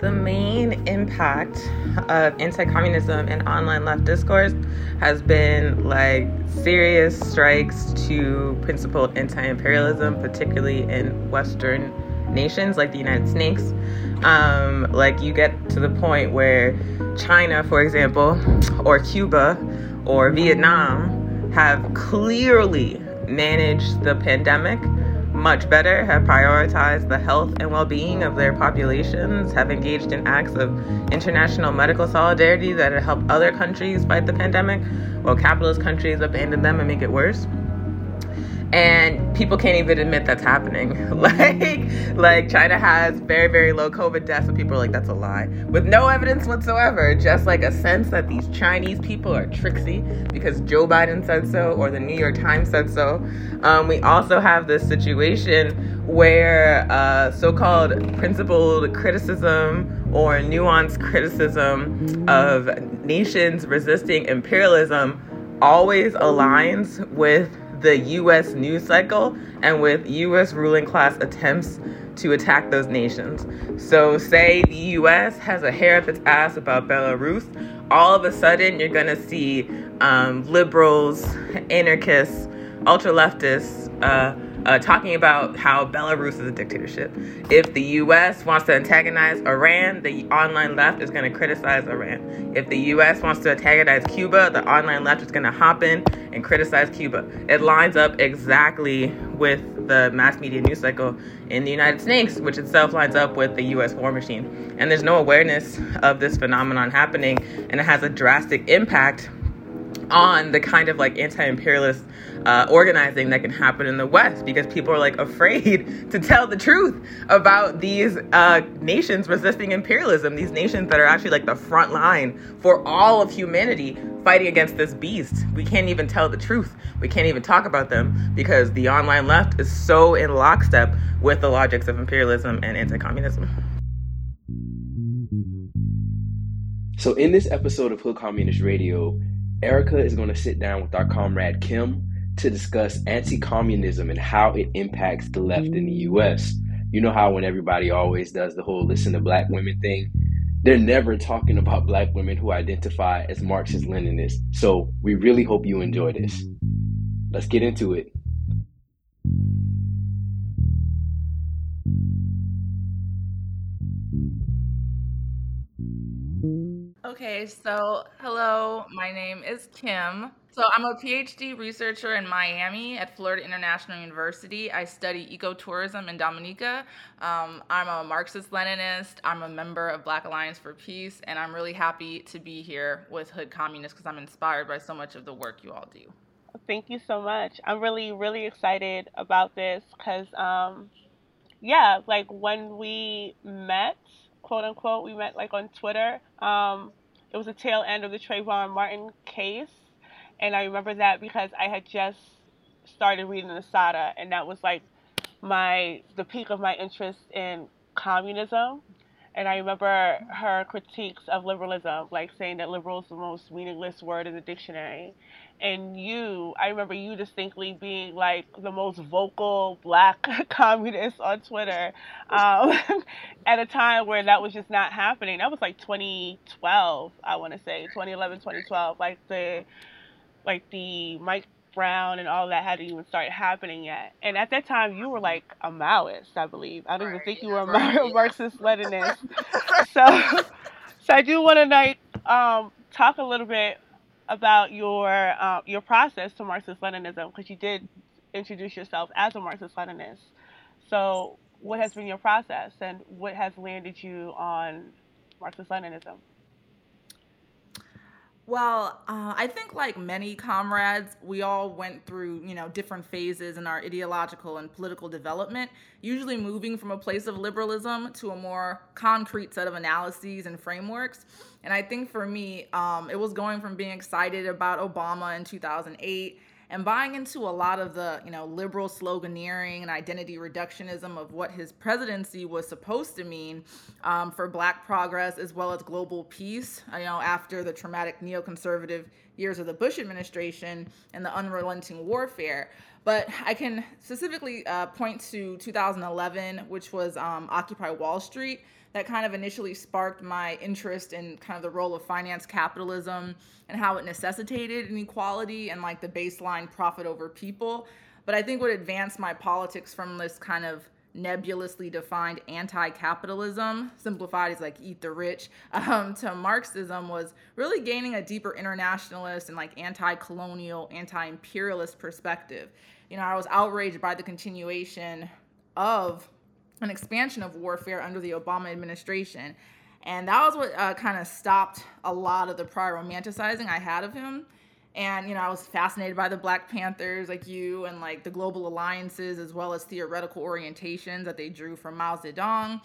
The main impact of anti communism and online left discourse has been like serious strikes to principled anti imperialism, particularly in Western nations like the United States. Um, like, you get to the point where China, for example, or Cuba or Vietnam have clearly managed the pandemic much better, have prioritized the health and well being of their populations, have engaged in acts of international medical solidarity that have helped other countries fight the pandemic, while capitalist countries abandon them and make it worse and people can't even admit that's happening. like, like China has very, very low COVID deaths, and people are like, that's a lie, with no evidence whatsoever. Just like a sense that these Chinese people are tricksy because Joe Biden said so or the New York Times said so. Um, we also have this situation where uh, so-called principled criticism or nuanced criticism of nations resisting imperialism always aligns with the US news cycle and with US ruling class attempts to attack those nations. So, say the US has a hair up its ass about Belarus, all of a sudden you're gonna see um, liberals, anarchists, ultra leftists, uh, uh, talking about how Belarus is a dictatorship. If the U.S. wants to antagonize Iran, the online left is going to criticize Iran. If the U.S. wants to antagonize Cuba, the online left is going to hop in and criticize Cuba. It lines up exactly with the mass media news cycle in the United States, which itself lines up with the U.S. war machine. And there's no awareness of this phenomenon happening, and it has a drastic impact on the kind of like anti-imperialist uh, organizing that can happen in the West because people are like afraid to tell the truth about these uh, nations resisting imperialism. These nations that are actually like the front line for all of humanity fighting against this beast. We can't even tell the truth. We can't even talk about them because the online left is so in lockstep with the logics of imperialism and anti-communism. So, in this episode of Hood Communist Radio, Erica is going to sit down with our comrade Kim to discuss anti communism and how it impacts the left in the US. You know how when everybody always does the whole listen to black women thing, they're never talking about black women who identify as Marxist Leninists. So we really hope you enjoy this. Let's get into it. Okay, so hello, my name is Kim. So I'm a PhD researcher in Miami at Florida International University. I study ecotourism in Dominica. Um, I'm a Marxist Leninist. I'm a member of Black Alliance for Peace, and I'm really happy to be here with Hood Communists because I'm inspired by so much of the work you all do. Thank you so much. I'm really, really excited about this because, um, yeah, like when we met, quote unquote, we met like on Twitter. Um, it was the tail end of the Trayvon Martin case and I remember that because I had just started reading Assata, and that was like my the peak of my interest in communism. And I remember her critiques of liberalism, like saying that liberal is the most meaningless word in the dictionary. And you, I remember you distinctly being like the most vocal black communist on Twitter um, at a time where that was just not happening. That was like 2012, I want to say, 2011, 2012. Like the like the Mike Brown and all that hadn't even started happening yet. And at that time, you were like a Maoist, I believe. I don't even think you were a Marxist Leninist. so, so I do want to like um, talk a little bit about your uh, your process to Marxist Leninism because you did introduce yourself as a Marxist Leninist. So, what has been your process, and what has landed you on Marxist Leninism? Well, uh, I think like many comrades, we all went through, you know, different phases in our ideological and political development, usually moving from a place of liberalism to a more concrete set of analyses and frameworks. And I think for me, um, it was going from being excited about Obama in 2008 and buying into a lot of the you know liberal sloganeering and identity reductionism of what his presidency was supposed to mean um, for black progress as well as global peace you know after the traumatic neoconservative years of the bush administration and the unrelenting warfare. But I can specifically uh, point to 2011, which was um, Occupy Wall Street, that kind of initially sparked my interest in kind of the role of finance capitalism and how it necessitated inequality and like the baseline profit over people. But I think what advanced my politics from this kind of nebulously defined anti-capitalism, simplified as like eat the rich, um, to Marxism was really gaining a deeper internationalist and like anti-colonial, anti-imperialist perspective. You know, I was outraged by the continuation of an expansion of warfare under the Obama administration. And that was what uh, kind of stopped a lot of the prior romanticizing I had of him. And, you know, I was fascinated by the Black Panthers like you and like the global alliances as well as theoretical orientations that they drew from Mao Zedong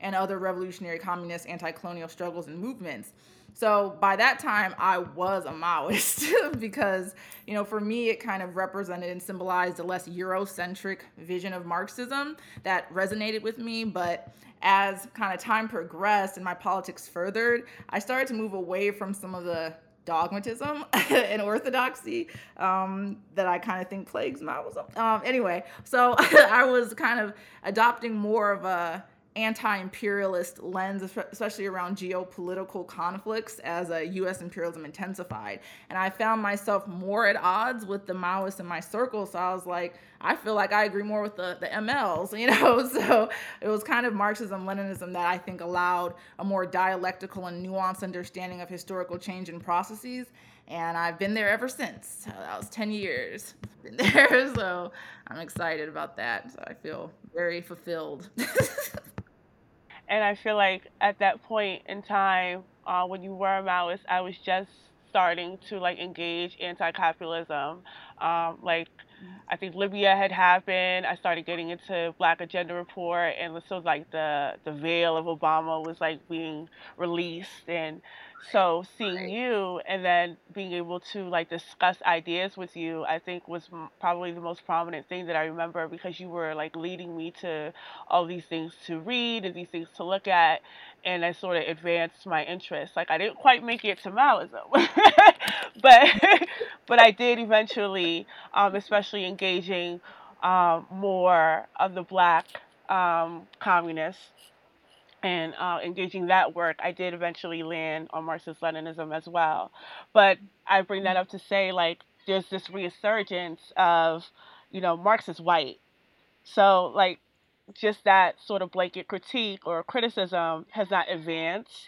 and other revolutionary communist anti colonial struggles and movements. So by that time, I was a Maoist because, you know, for me, it kind of represented and symbolized a less Eurocentric vision of Marxism that resonated with me. But as kind of time progressed and my politics furthered, I started to move away from some of the dogmatism and orthodoxy um, that I kind of think plagues Maoism. Um, anyway, so I was kind of adopting more of a anti-imperialist lens, especially around geopolitical conflicts as a U.S. imperialism intensified. And I found myself more at odds with the Maoists in my circle. So I was like, I feel like I agree more with the, the MLs, you know? So it was kind of Marxism, Leninism that I think allowed a more dialectical and nuanced understanding of historical change and processes and I've been there ever since. So that was 10 years. Been there, so I'm excited about that. So I feel very fulfilled. And I feel like at that point in time, uh, when you were a Maoist, I was just starting to like engage anti-capitalism. Um, like I think Libya had happened. I started getting into Black Agenda Report, and so like the the veil of Obama was like being released, and so seeing right. you and then being able to like discuss ideas with you, I think was probably the most prominent thing that I remember because you were like leading me to all these things to read and these things to look at, and I sort of advanced my interest. Like I didn't quite make it to Maoism, but but I did eventually, um, especially engaging um, more of the Black um, communists and uh, engaging that work, I did eventually land on Marxist Leninism as well. But I bring that up to say, like, there's this resurgence of, you know, Marx is white. So, like, just that sort of blanket critique or criticism has not advanced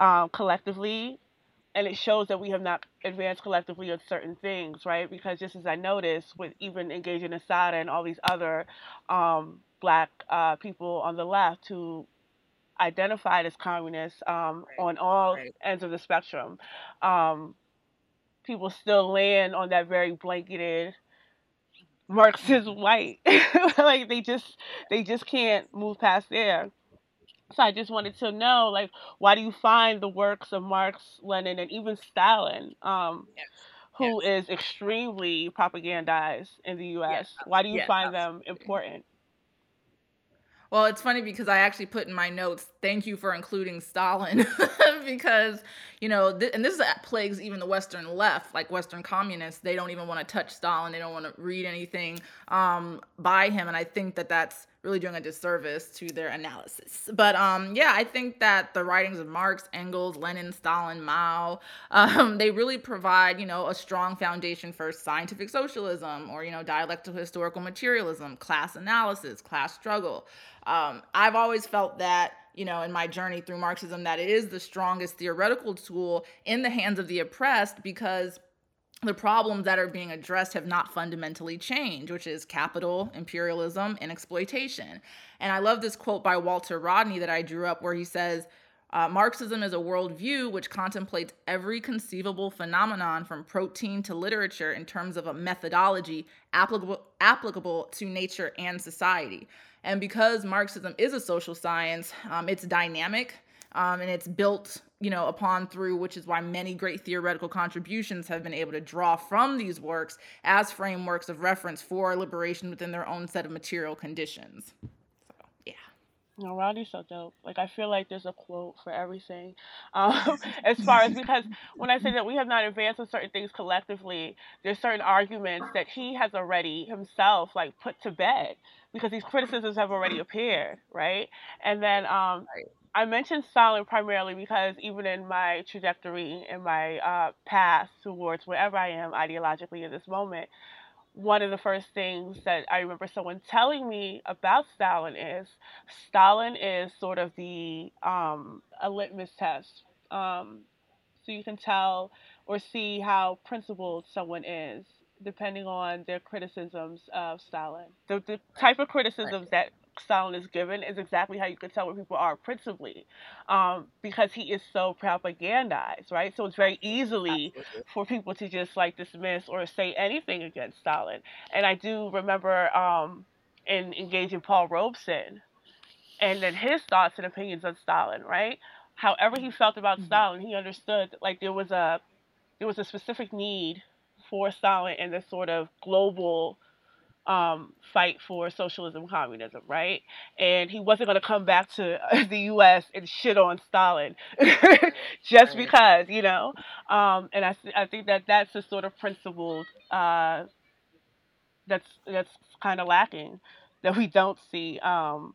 um, collectively. And it shows that we have not advanced collectively on certain things, right? Because just as I noticed, with even engaging Assata and all these other um, black uh, people on the left who identified as communists um, right. on all right. ends of the spectrum. Um, people still land on that very blanketed Marxist white. like they just they just can't move past there. So I just wanted to know, like, why do you find the works of Marx, Lenin, and even Stalin, um, yes. who yes. is extremely propagandized in the U.S., yes. why do you find absolutely. them important? Well, it's funny because I actually put in my notes, thank you for including Stalin, because, you know, th- and this plagues even the Western left, like Western communists. They don't even want to touch Stalin. They don't want to read anything um, by him. And I think that that's really doing a disservice to their analysis. But um, yeah, I think that the writings of Marx, Engels, Lenin, Stalin, Mao, um, they really provide, you know, a strong foundation for scientific socialism or, you know, dialectical historical materialism, class analysis, class struggle. Um, I've always felt that you know, in my journey through Marxism, that it is the strongest theoretical tool in the hands of the oppressed because the problems that are being addressed have not fundamentally changed, which is capital, imperialism, and exploitation. And I love this quote by Walter Rodney that I drew up where he says, uh, Marxism is a worldview which contemplates every conceivable phenomenon from protein to literature in terms of a methodology applicable, applicable to nature and society. And because Marxism is a social science, um, it's dynamic um, and it's built, you know, upon through, which is why many great theoretical contributions have been able to draw from these works as frameworks of reference for liberation within their own set of material conditions. So, yeah. No, Rodney's so dope. Like I feel like there's a quote for everything. Um, as far as because when I say that we have not advanced on certain things collectively, there's certain arguments that he has already himself like put to bed because these criticisms have already appeared, right? And then um, I mentioned Stalin primarily because even in my trajectory, in my uh, path towards wherever I am ideologically in this moment, one of the first things that I remember someone telling me about Stalin is Stalin is sort of the um, a litmus test. Um, so you can tell or see how principled someone is depending on their criticisms of Stalin. The, the type of criticisms that Stalin is given is exactly how you can tell where people are principally, um, because he is so propagandized, right? So it's very easily for people to just like dismiss or say anything against Stalin. And I do remember um, in engaging Paul Robeson, and then his thoughts and opinions on Stalin, right? However he felt about mm-hmm. Stalin, he understood like there was a there was a specific need for Stalin in this sort of global um, fight for socialism, communism, right? And he wasn't going to come back to the U.S. and shit on Stalin just because, you know. Um, and I, I think that that's the sort of principle uh, that's that's kind of lacking that we don't see um,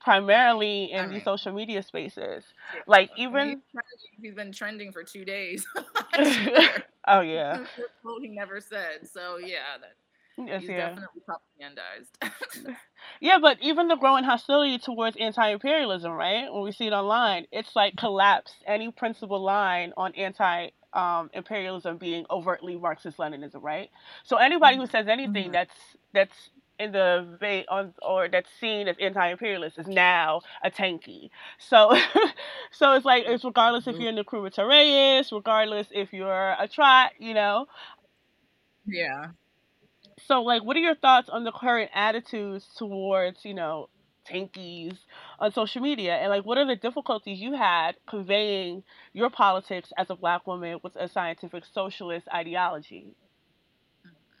primarily in these social media spaces. Like even he's been trending for two days. oh yeah, he never said. So yeah, that Yes, He's yeah. definitely propagandized. yeah, but even the growing hostility towards anti-imperialism, right? When we see it online, it's like collapse any principal line on anti um, imperialism being overtly Marxist Leninism, right? So anybody who says anything mm-hmm. that's that's in the vein on or that's seen as anti-imperialist is now a tankie. So so it's like it's regardless if mm-hmm. you're in the Crew with Tereus, regardless if you're a trot, you know. Yeah so like what are your thoughts on the current attitudes towards you know tankies on social media and like what are the difficulties you had conveying your politics as a black woman with a scientific socialist ideology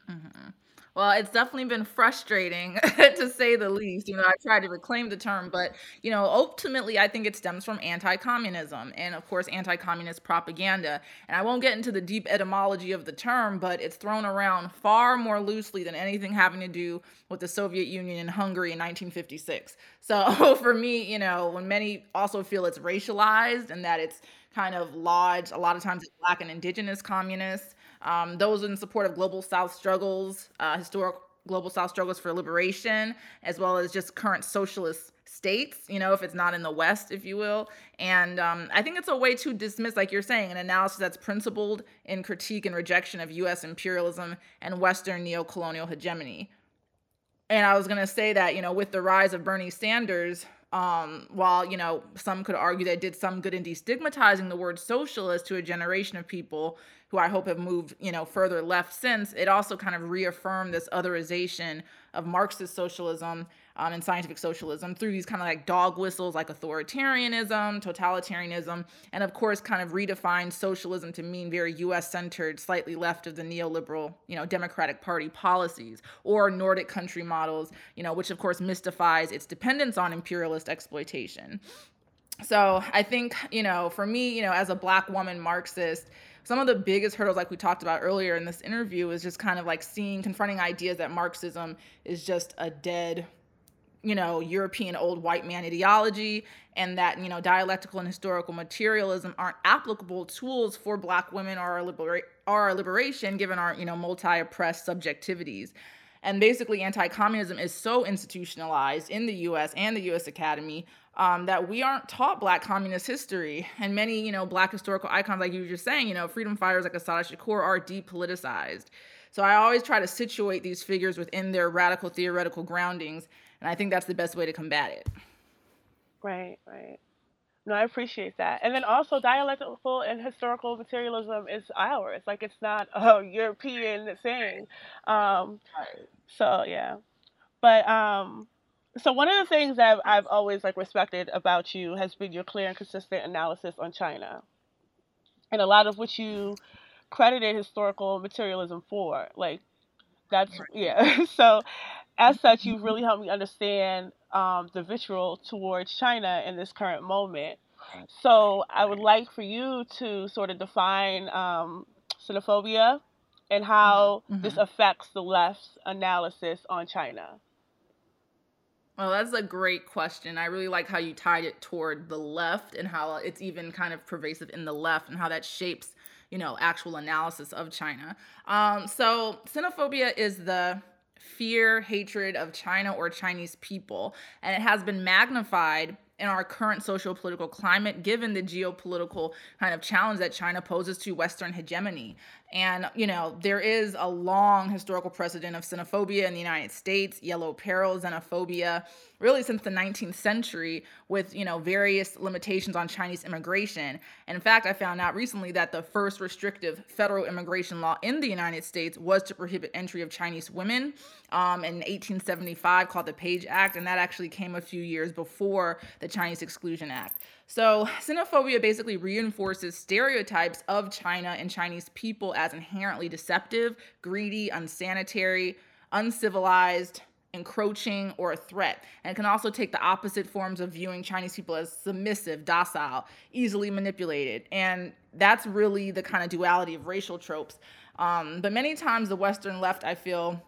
mm-hmm. Well, it's definitely been frustrating to say the least. You know, I tried to reclaim the term, but, you know, ultimately, I think it stems from anti communism and, of course, anti communist propaganda. And I won't get into the deep etymology of the term, but it's thrown around far more loosely than anything having to do with the Soviet Union and Hungary in 1956. So for me, you know, when many also feel it's racialized and that it's kind of lodged, a lot of times it's black and indigenous communists um, those in support of global South struggles, uh, historic global South struggles for liberation, as well as just current socialist states, you know, if it's not in the West, if you will. And um, I think it's a way to dismiss, like you're saying, an analysis that's principled in critique and rejection of US imperialism and Western neo-colonial hegemony. And I was going to say that, you know, with the rise of Bernie Sanders, um, while you know some could argue that did some good in destigmatizing the word socialist to a generation of people who I hope have moved you know further left since, it also kind of reaffirmed this otherization of Marxist socialism um, and scientific socialism through these kind of like dog whistles like authoritarianism, totalitarianism, and of course kind of redefined socialism to mean very US centered, slightly left of the neoliberal, you know, Democratic Party policies or Nordic country models, you know, which of course mystifies its dependence on imperialist exploitation. So I think, you know, for me, you know, as a black woman Marxist, some of the biggest hurdles like we talked about earlier in this interview is just kind of like seeing confronting ideas that marxism is just a dead you know, European old white man ideology and that, you know, dialectical and historical materialism aren't applicable tools for black women or our, libera- or our liberation given our, you know, multi-oppressed subjectivities. And basically anti-communism is so institutionalized in the US and the US Academy um, that we aren't taught black communist history. And many, you know, black historical icons, like you were just saying, you know, freedom fighters like Assata Shakur are depoliticized. So I always try to situate these figures within their radical theoretical groundings and I think that's the best way to combat it. Right, right. No, I appreciate that. And then also dialectical and historical materialism is ours. Like it's not a European thing. Um, so yeah. But um, so one of the things that I've, I've always like respected about you has been your clear and consistent analysis on China. And a lot of what you credited historical materialism for. Like that's yeah. so as such, you've really helped me understand um, the vitriol towards China in this current moment. So I would like for you to sort of define um, Sinophobia and how mm-hmm. this affects the left's analysis on China. Well, that's a great question. I really like how you tied it toward the left and how it's even kind of pervasive in the left and how that shapes, you know, actual analysis of China. Um, so, Sinophobia is the fear, hatred of China or Chinese people, and it has been magnified in our current social political climate, given the geopolitical kind of challenge that China poses to Western hegemony. And, you know, there is a long historical precedent of Sinophobia in the United States, yellow peril Sinophobia, really since the 19th century, with, you know, various limitations on Chinese immigration. And in fact, I found out recently that the first restrictive federal immigration law in the United States was to prohibit entry of Chinese women um, in 1875 called the Page Act. And that actually came a few years before the Chinese Exclusion Act. So, Sinophobia basically reinforces stereotypes of China and Chinese people as inherently deceptive, greedy, unsanitary, uncivilized, encroaching, or a threat. And it can also take the opposite forms of viewing Chinese people as submissive, docile, easily manipulated. And that's really the kind of duality of racial tropes. Um, but many times, the Western left, I feel,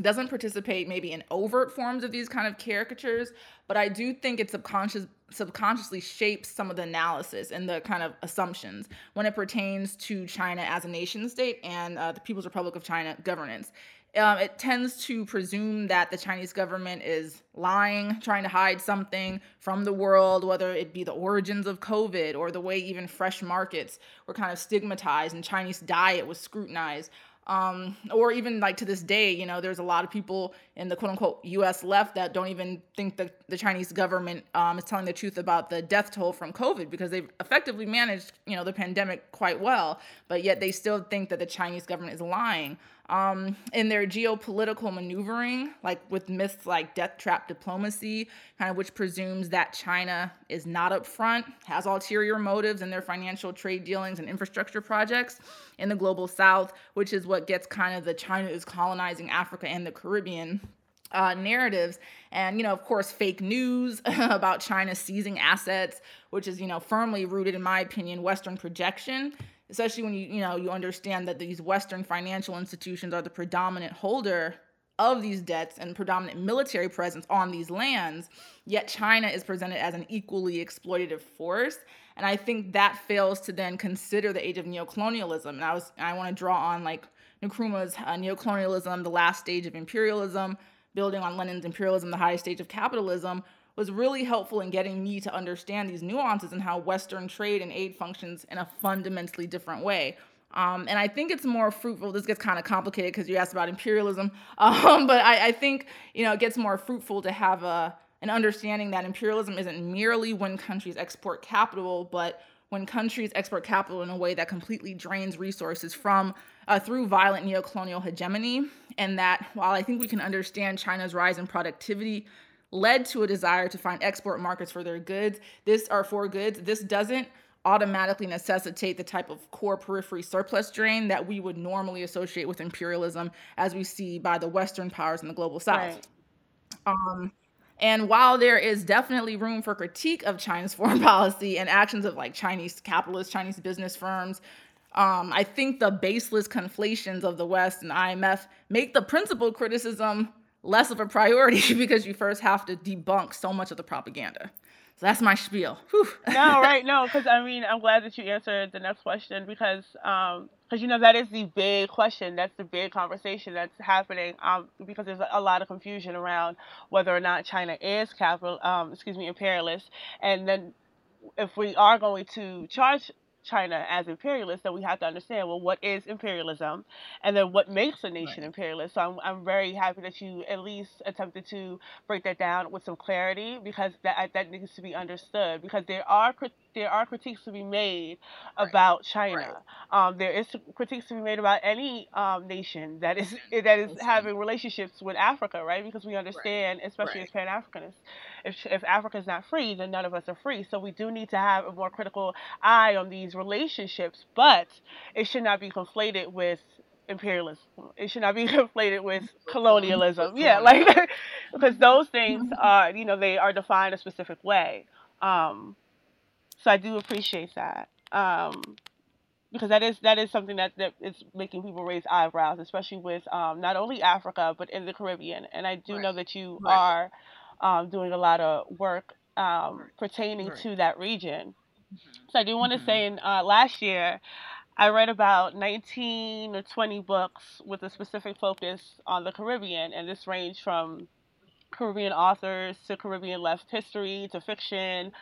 doesn't participate maybe in overt forms of these kind of caricatures, but I do think it subconscious subconsciously shapes some of the analysis and the kind of assumptions when it pertains to China as a nation state and uh, the People's Republic of China governance. Um, it tends to presume that the Chinese government is lying, trying to hide something from the world, whether it be the origins of COVID or the way even fresh markets were kind of stigmatized and Chinese diet was scrutinized um, or even like to this day, you know, there's a lot of people in the quote unquote US left that don't even think that the Chinese government um, is telling the truth about the death toll from COVID because they've effectively managed, you know, the pandemic quite well, but yet they still think that the Chinese government is lying um, in their geopolitical maneuvering, like with myths like debt trap diplomacy, kind of which presumes that China is not upfront, has ulterior motives in their financial trade dealings and infrastructure projects in the global south, which is what gets kind of the China is colonizing Africa and the Caribbean uh, narratives. And you know of course fake news about china seizing assets which is you know firmly rooted in my opinion western projection especially when you you know you understand that these western financial institutions are the predominant holder of these debts and predominant military presence on these lands yet china is presented as an equally exploitative force. And i think that fails to then consider the age of neocolonialism. And i was i want to draw on like Nkrumah's uh, neocolonialism the last stage of imperialism building on lenin's imperialism the highest stage of capitalism was really helpful in getting me to understand these nuances and how Western trade and aid functions in a fundamentally different way. Um, and I think it's more fruitful. This gets kind of complicated because you asked about imperialism, um, but I, I, think you know it gets more fruitful to have a an understanding that imperialism isn't merely when countries export capital, but when countries export capital in a way that completely drains resources from uh, through violent neocolonial hegemony. And that while I think we can understand China's rise in productivity led to a desire to find export markets for their goods. This are for goods. This doesn't automatically necessitate the type of core periphery surplus drain that we would normally associate with imperialism as we see by the Western powers in the global South. Right. Um, and while there is definitely room for critique of China's foreign policy and actions of like Chinese capitalists, Chinese business firms, um, I think the baseless conflations of the West and IMF make the principal criticism less of a priority because you first have to debunk so much of the propaganda. So that's my spiel. Whew. no, right, no, because I mean, I'm glad that you answered the next question because, um, because you know that is the big question. That's the big conversation that's happening. Um, because there's a lot of confusion around whether or not China is capital, um, excuse me, imperialist, and then if we are going to charge China as imperialist, then we have to understand well, what is imperialism, and then what makes a nation right. imperialist. So I'm, I'm very happy that you at least attempted to break that down with some clarity because that that needs to be understood. Because there are there are critiques to be made right. about China. Right. Um, there is critiques to be made about any um, nation that is that is having relationships with Africa, right? Because we understand, especially as Pan Africanists, if if Africa is not free, then none of us are free. So we do need to have a more critical eye on these relationships, but it should not be conflated with imperialism. It should not be conflated with colonialism. Yeah, like because those things are, you know, they are defined a specific way. Um, so I do appreciate that. Um, because that is that is something that, that is making people raise eyebrows, especially with um, not only Africa but in the Caribbean. And I do right. know that you right. are um, doing a lot of work um, pertaining right. to that region. Mm-hmm. So I do want to mm-hmm. say, in uh, last year, I read about 19 or 20 books with a specific focus on the Caribbean, and this ranged from Caribbean authors to Caribbean left history to fiction,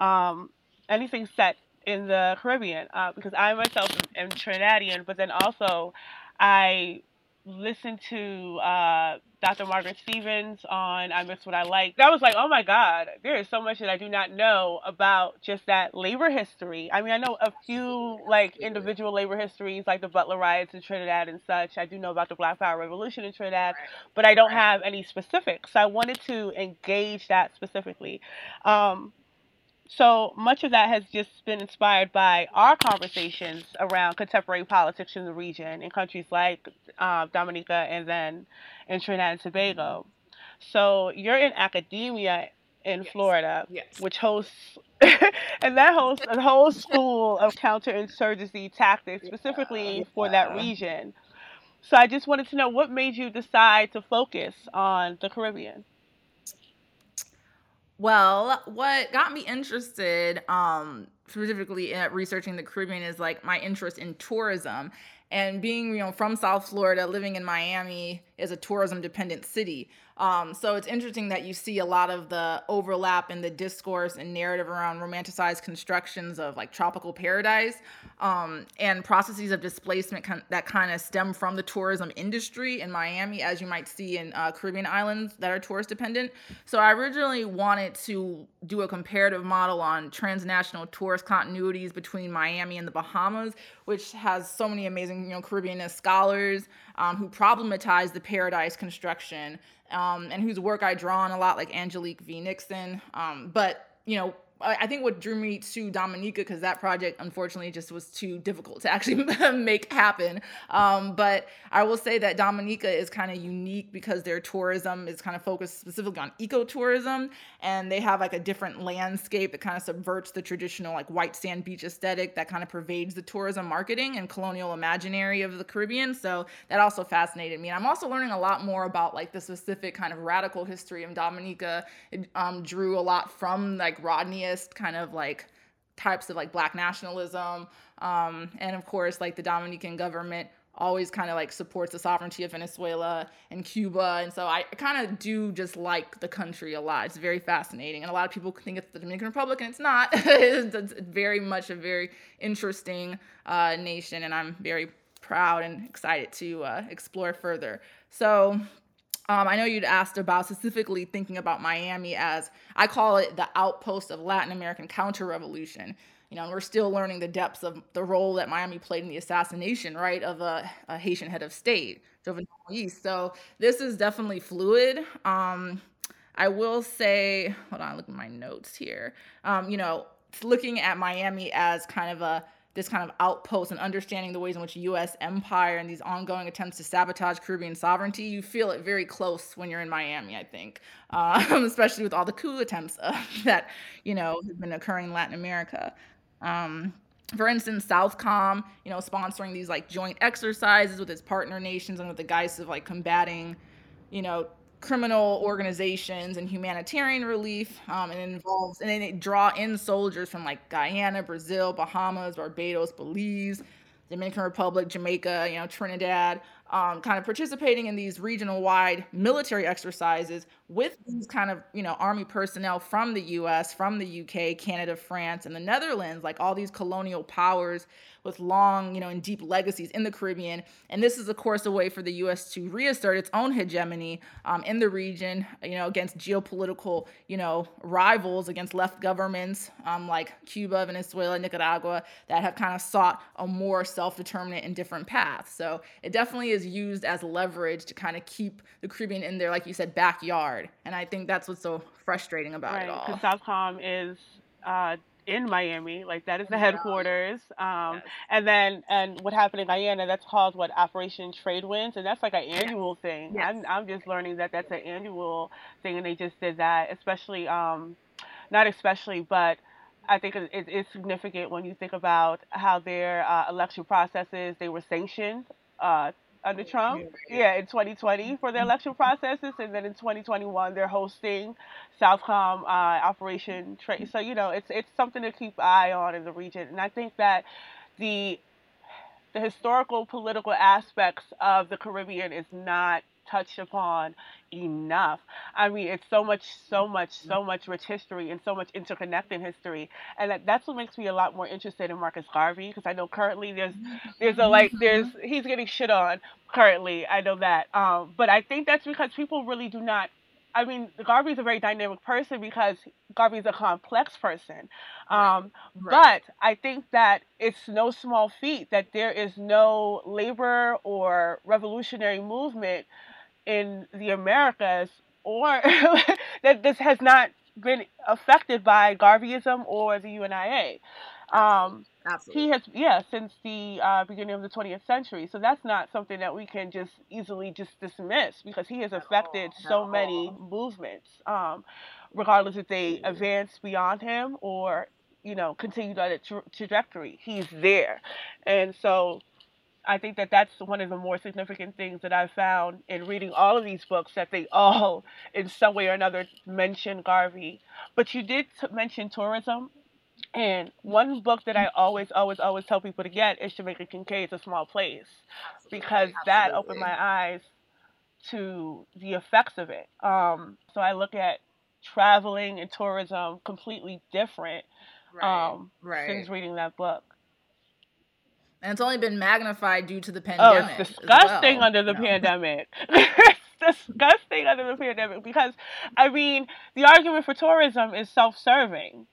um, anything set in the Caribbean. Uh, because I myself am, am Trinidadian, but then also I listened to uh, Dr. Margaret Stevens on I Miss What I Like. That was like, oh my God, there is so much that I do not know about just that labor history. I mean, I know a few like individual labor histories, like the Butler riots in Trinidad and such. I do know about the Black Power Revolution in Trinidad, but I don't have any specifics. So I wanted to engage that specifically. Um, so much of that has just been inspired by our conversations around contemporary politics in the region in countries like uh, Dominica and then in Trinidad and Tobago. So you're in academia in yes. Florida, yes. which hosts and that hosts a whole school of counterinsurgency tactics specifically yeah. for that region. So I just wanted to know what made you decide to focus on the Caribbean. Well, what got me interested, um, specifically at researching the Caribbean, is like my interest in tourism and being you know from South Florida, living in Miami is a tourism dependent city. Um, so it's interesting that you see a lot of the overlap in the discourse and narrative around romanticized constructions of like tropical paradise um, and processes of displacement that kind of stem from the tourism industry in Miami, as you might see in uh, Caribbean islands that are tourist dependent. So I originally wanted to do a comparative model on transnational tourist continuities between Miami and the Bahamas, which has so many amazing, you know, Caribbean scholars um, who problematize the paradise construction um, and whose work I draw on a lot, like Angelique V. Nixon. Um, but, you know, I think what drew me to Dominica because that project unfortunately just was too difficult to actually make happen. Um, but I will say that Dominica is kind of unique because their tourism is kind of focused specifically on ecotourism, and they have like a different landscape that kind of subverts the traditional like white sand beach aesthetic that kind of pervades the tourism marketing and colonial imaginary of the Caribbean. So that also fascinated me. And I'm also learning a lot more about like the specific kind of radical history of Dominica. It um, drew a lot from like Rodney kind of like types of like black nationalism. Um, and of course like the dominican government always kind of like supports the sovereignty of venezuela and cuba. And so i kind of do just like the country a lot. It's very fascinating. And a lot of people think it's the dominican republic and it's not. It's very much a very interesting uh, nation and i'm very proud and excited to uh, explore further. So um, I know you'd asked about specifically thinking about Miami as I call it the outpost of Latin American counter revolution. You know, we're still learning the depths of the role that Miami played in the assassination, right, of a, a Haitian head of state, Jovenel Moise. So this is definitely fluid. Um, I will say, hold on, look at my notes here. Um, you know, looking at Miami as kind of a this kind of outpost and understanding the ways in which U.S. empire and these ongoing attempts to sabotage Caribbean sovereignty, you feel it very close when you're in Miami. I think, um, especially with all the coup attempts uh, that you know have been occurring in Latin America. Um, for instance, Southcom, you know, sponsoring these like joint exercises with its partner nations under the guise of like combating, you know, criminal organizations and humanitarian relief um, and involves and then it draw in soldiers from like guyana brazil bahamas barbados belize dominican republic jamaica you know trinidad um, kind of participating in these regional wide military exercises with these kind of you know army personnel from the us from the uk canada france and the netherlands like all these colonial powers with long, you know, and deep legacies in the Caribbean. And this is, of course, a way for the U.S. to reassert its own hegemony um, in the region, you know, against geopolitical, you know, rivals, against left governments um, like Cuba, Venezuela, Nicaragua that have kind of sought a more self-determinate and different path. So it definitely is used as leverage to kind of keep the Caribbean in their, like you said, backyard. And I think that's what's so frustrating about right, it all. Because Southcom is uh, in Miami. Like that is the headquarters. Um, yes. And then and what happened in Guyana? That's called what Operation Trade Winds, and that's like an annual thing. Yes. I'm I'm just learning that that's an annual thing, and they just did that, especially um, not especially, but. I think it, it's significant when you think about how their uh, election processes they were sanctioned uh, under Trump. Yeah, in 2020 for the election processes, and then in 2021 they're hosting Southcom uh, Operation Trade. So you know, it's it's something to keep eye on in the region, and I think that the the historical political aspects of the Caribbean is not touched upon enough. I mean, it's so much, so much, so much rich history and so much interconnected history, and that, that's what makes me a lot more interested in Marcus Garvey because I know currently there's there's a like there's he's getting shit on currently. I know that, um, but I think that's because people really do not I mean, Garvey is a very dynamic person because Garvey is a complex person. Um, right. But I think that it's no small feat that there is no labor or revolutionary movement in the Americas or that this has not been affected by Garveyism or the UNIA. Um, Absolutely. He has, yeah, since the uh, beginning of the 20th century. So that's not something that we can just easily just dismiss because he has affected so many movements, um, regardless if they advance beyond him or, you know, continue that tra- trajectory. He's there. And so I think that that's one of the more significant things that I've found in reading all of these books that they all, in some way or another, mention Garvey. But you did t- mention tourism, and one book that I always, always, always tell people to get is Jamaica Kincaid's A Small Place because that opened my eyes to the effects of it. Um, so I look at traveling and tourism completely different right, um, right. since reading that book. And it's only been magnified due to the pandemic. Oh, it's disgusting well, under the pandemic. it's disgusting under the pandemic because, I mean, the argument for tourism is self serving.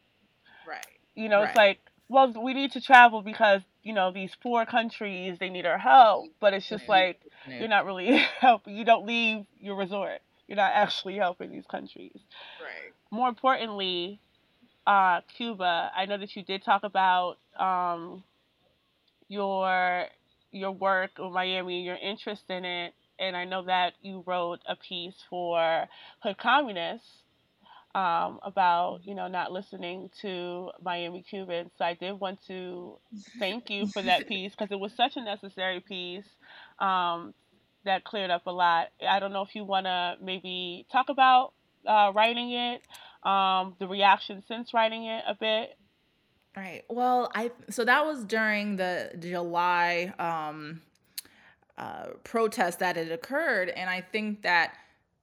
Right. You know, right. it's like, well, we need to travel because you know these poor countries they need our help, but it's just like yeah. you're not really helping. You don't leave your resort. You're not actually helping these countries. Right. More importantly, uh, Cuba. I know that you did talk about um, your your work with Miami, your interest in it, and I know that you wrote a piece for Hood Communists um, about you know not listening to Miami Cubans. So I did want to thank you for that piece because it was such a necessary piece um, that cleared up a lot. I don't know if you want to maybe talk about uh, writing it, um, the reaction since writing it a bit. Right. Well, I so that was during the July um, uh, protest that had occurred, and I think that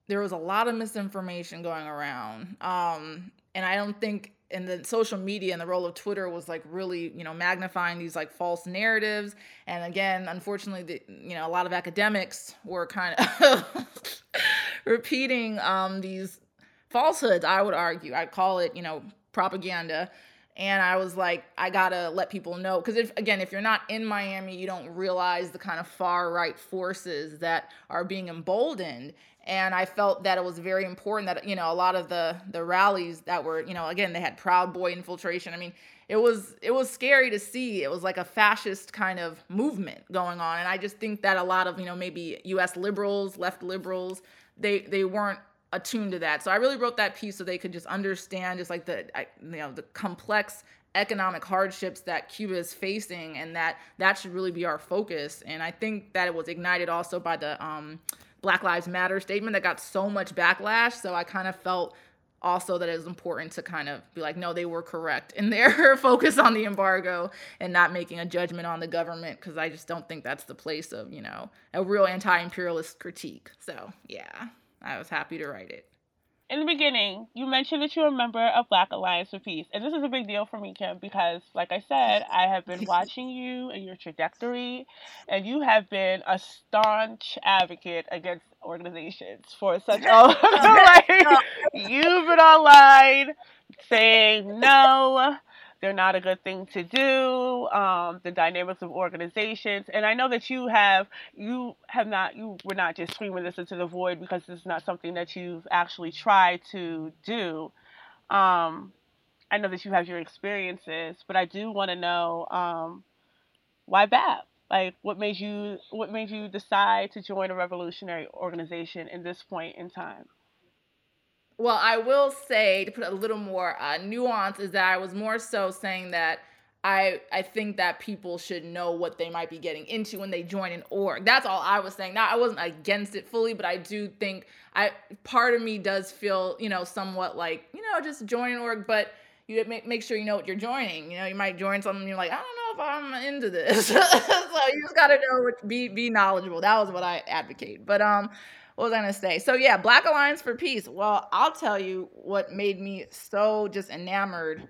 there was a lot of misinformation going around. Um, and I don't think in the social media and the role of Twitter was like really, you know, magnifying these like false narratives. And again, unfortunately, the, you know, a lot of academics were kind of repeating um, these falsehoods. I would argue, I'd call it, you know, propaganda and I was like, I gotta let people know because if again, if you're not in Miami, you don't realize the kind of far right forces that are being emboldened. And I felt that it was very important that you know a lot of the the rallies that were you know again they had Proud Boy infiltration. I mean, it was it was scary to see. It was like a fascist kind of movement going on, and I just think that a lot of you know maybe U.S. liberals, left liberals, they they weren't attuned to that. So I really wrote that piece so they could just understand just like the you know the complex economic hardships that Cuba is facing and that that should really be our focus. And I think that it was ignited also by the um, Black Lives Matter statement that got so much backlash. So I kind of felt also that it was important to kind of be like, no, they were correct in their focus on the embargo and not making a judgment on the government because I just don't think that's the place of, you know, a real anti imperialist critique. So, yeah. I was happy to write it. In the beginning, you mentioned that you're a member of Black Alliance for Peace. And this is a big deal for me, Kim, because, like I said, I have been watching you and your trajectory, and you have been a staunch advocate against organizations for such a long like you've been online saying no they're not a good thing to do. Um, the dynamics of organizations, and I know that you have you have not you were not just screaming this into the void because this is not something that you've actually tried to do. Um, I know that you have your experiences, but I do want to know um, why BAP. Like, what made you what made you decide to join a revolutionary organization in this point in time? Well, I will say to put a little more uh, nuance is that I was more so saying that I I think that people should know what they might be getting into when they join an org. That's all I was saying. Now I wasn't against it fully, but I do think I part of me does feel you know somewhat like you know just join an org, but you make make sure you know what you're joining. You know, you might join something you're like, I don't know if I'm into this. so you just gotta know be be knowledgeable. That was what I advocate. But um was I gonna say? So yeah, Black Alliance for Peace. Well, I'll tell you what made me so just enamored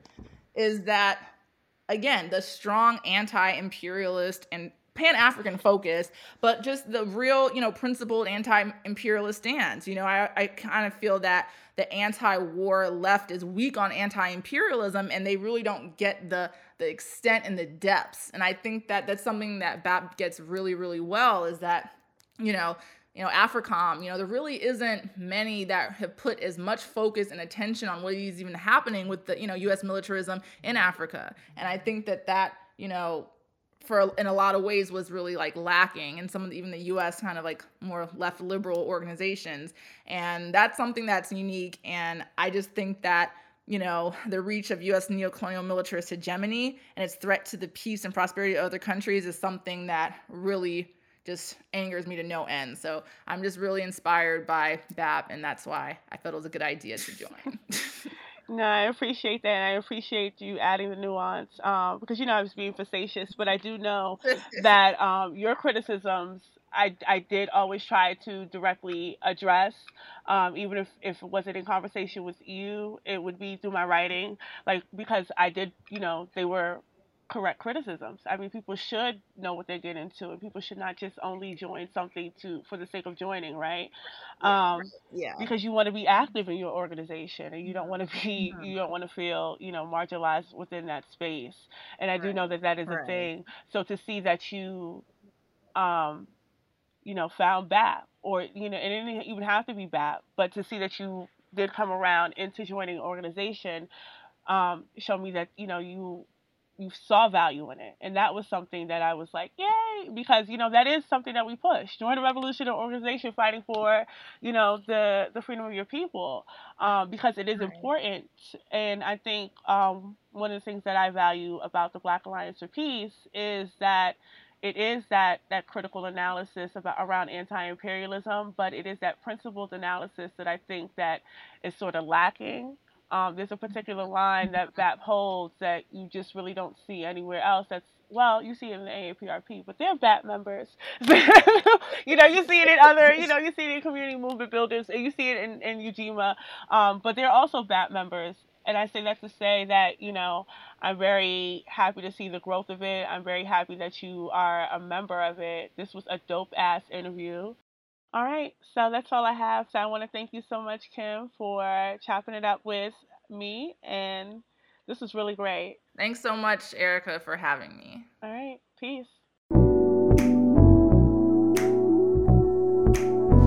is that again, the strong anti-imperialist and pan-african focus but just the real you know principled anti-imperialist stance you know i, I kind of feel that the anti-war left is weak on anti-imperialism and they really don't get the the extent and the depths and i think that that's something that bap gets really really well is that you know you know, AFRICOM, you know, there really isn't many that have put as much focus and attention on what is even happening with the, you know, U.S. militarism in Africa. And I think that that, you know, for in a lot of ways was really like lacking in some of the, even the U.S. kind of like more left liberal organizations, and that's something that's unique. And I just think that you know the reach of U.S. neocolonial militarist hegemony and its threat to the peace and prosperity of other countries is something that really just angers me to no end. So I'm just really inspired by BAP, and that's why I felt it was a good idea to join. no, I appreciate that. And I appreciate you adding the nuance um, because you know I was being facetious, but I do know that um, your criticisms I, I did always try to directly address, um, even if, if it wasn't in conversation with you, it would be through my writing, like because I did, you know, they were correct criticisms. I mean, people should know what they get into, and people should not just only join something to for the sake of joining, right? Yeah. Um, yeah. Because you want to be active in your organization, and you don't want to be, mm-hmm. you don't want to feel, you know, marginalized within that space. And I right. do know that that is right. a thing. So to see that you, um, you know, found BAP, or you know, and it didn't even have to be BAP, but to see that you did come around into joining an organization, um, showed me that you know you you saw value in it. And that was something that i was like yay because you know that is something that we push. Join a revolutionary organization fighting for you know the the freedom of your people um, because it is important. And i think um, one of the things that i value about the black alliance for peace is that it is that that critical analysis about around anti-imperialism but it is that principled analysis that i think that is sort of lacking um, there's a particular line that BAP holds that you just really don't see anywhere else. That's well, you see it in the AAPRP, but they're BAP members. you know, you see it in other, you know, you see it in community movement builders, and you see it in, in Ujima, um, but they're also BAP members. And I say that to say that, you know, I'm very happy to see the growth of it. I'm very happy that you are a member of it. This was a dope ass interview. All right, so that's all I have. So I want to thank you so much, Kim, for chopping it up with me, and this was really great. Thanks so much, Erica, for having me. All right, peace.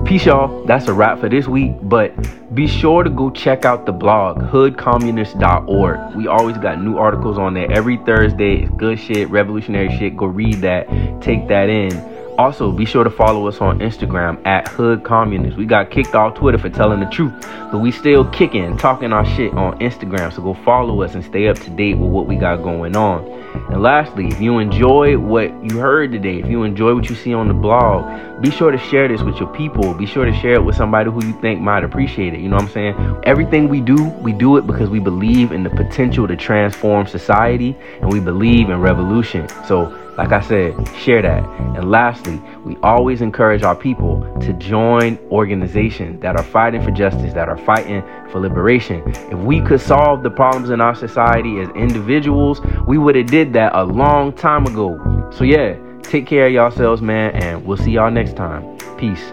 Peace, y'all. That's a wrap for this week. But be sure to go check out the blog, hoodcommunist.org. We always got new articles on there every Thursday. It's good shit, revolutionary shit. Go read that, take that in. Also, be sure to follow us on Instagram at Hood Communist. We got kicked off Twitter for telling the truth, but we still kicking, talking our shit on Instagram. So go follow us and stay up to date with what we got going on. And lastly, if you enjoy what you heard today, if you enjoy what you see on the blog, be sure to share this with your people. Be sure to share it with somebody who you think might appreciate it. You know what I'm saying? Everything we do, we do it because we believe in the potential to transform society and we believe in revolution. So like I said, share that. And lastly, we always encourage our people to join organizations that are fighting for justice, that are fighting for liberation. If we could solve the problems in our society as individuals, we would have did that a long time ago. So yeah, take care of yourselves, man, and we'll see y'all next time. Peace.